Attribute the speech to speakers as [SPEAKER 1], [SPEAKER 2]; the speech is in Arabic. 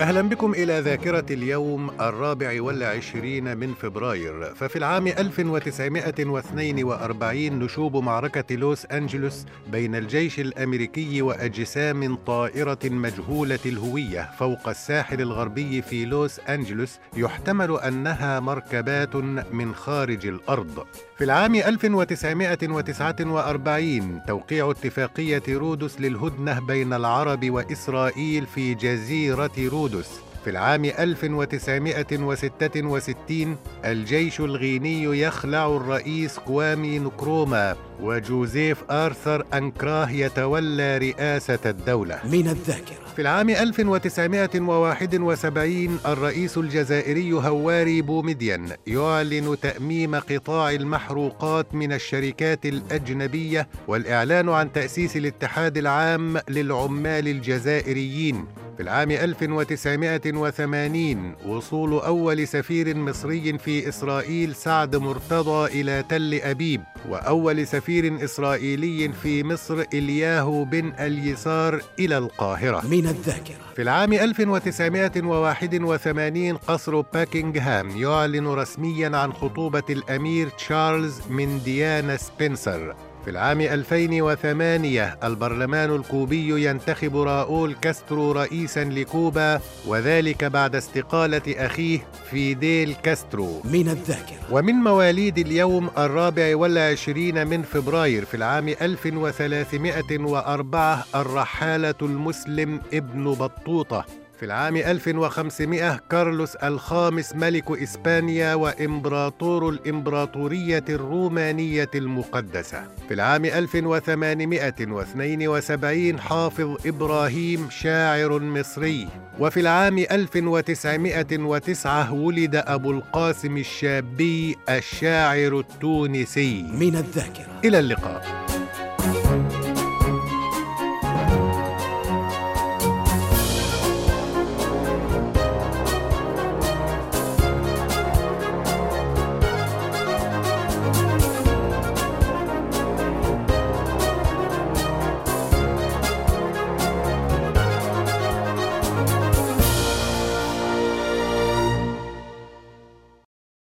[SPEAKER 1] أهلا بكم إلى ذاكرة اليوم الرابع والعشرين من فبراير. ففي العام 1942 نشوب معركة لوس أنجلوس بين الجيش الأمريكي وأجسام طائرة مجهولة الهوية فوق الساحل الغربي في لوس أنجلوس يحتمل أنها مركبات من خارج الأرض. في العام 1949 توقيع اتفاقية رودس للهدنة بين العرب وإسرائيل في جزيرة رودس. في العام 1966 الجيش الغيني يخلع الرئيس كوامي نكروما وجوزيف آرثر أنكراه يتولى رئاسة الدولة.
[SPEAKER 2] من الذاكرة.
[SPEAKER 1] في العام 1971 الرئيس الجزائري هواري بومدين يعلن تأميم قطاع المحروقات من الشركات الأجنبية والإعلان عن تأسيس الاتحاد العام للعمال الجزائريين. في العام 1980 وصول أول سفير مصري في إسرائيل سعد مرتضى إلى تل أبيب وأول سفير إسرائيلي في مصر إلياهو بن اليسار إلى القاهرة.
[SPEAKER 2] من الذاكرة.
[SPEAKER 1] في العام 1981 قصر باكنغهام يعلن رسميا عن خطوبة الأمير تشارلز من ديانا سبنسر. في العام 2008 البرلمان الكوبي ينتخب راؤول كاسترو رئيسا لكوبا وذلك بعد استقالة أخيه فيديل كاسترو.
[SPEAKER 2] من الذاكرة.
[SPEAKER 1] ومن مواليد اليوم الرابع والعشرين من فبراير في العام 1304 الرحالة المسلم ابن بطوطة. في العام 1500 كارلوس الخامس ملك إسبانيا وإمبراطور الإمبراطورية الرومانية المقدسة. في العام 1872 حافظ إبراهيم شاعر مصري. وفي العام 1909 ولد أبو القاسم الشابي الشاعر التونسي.
[SPEAKER 2] من الذاكرة.
[SPEAKER 1] إلى اللقاء.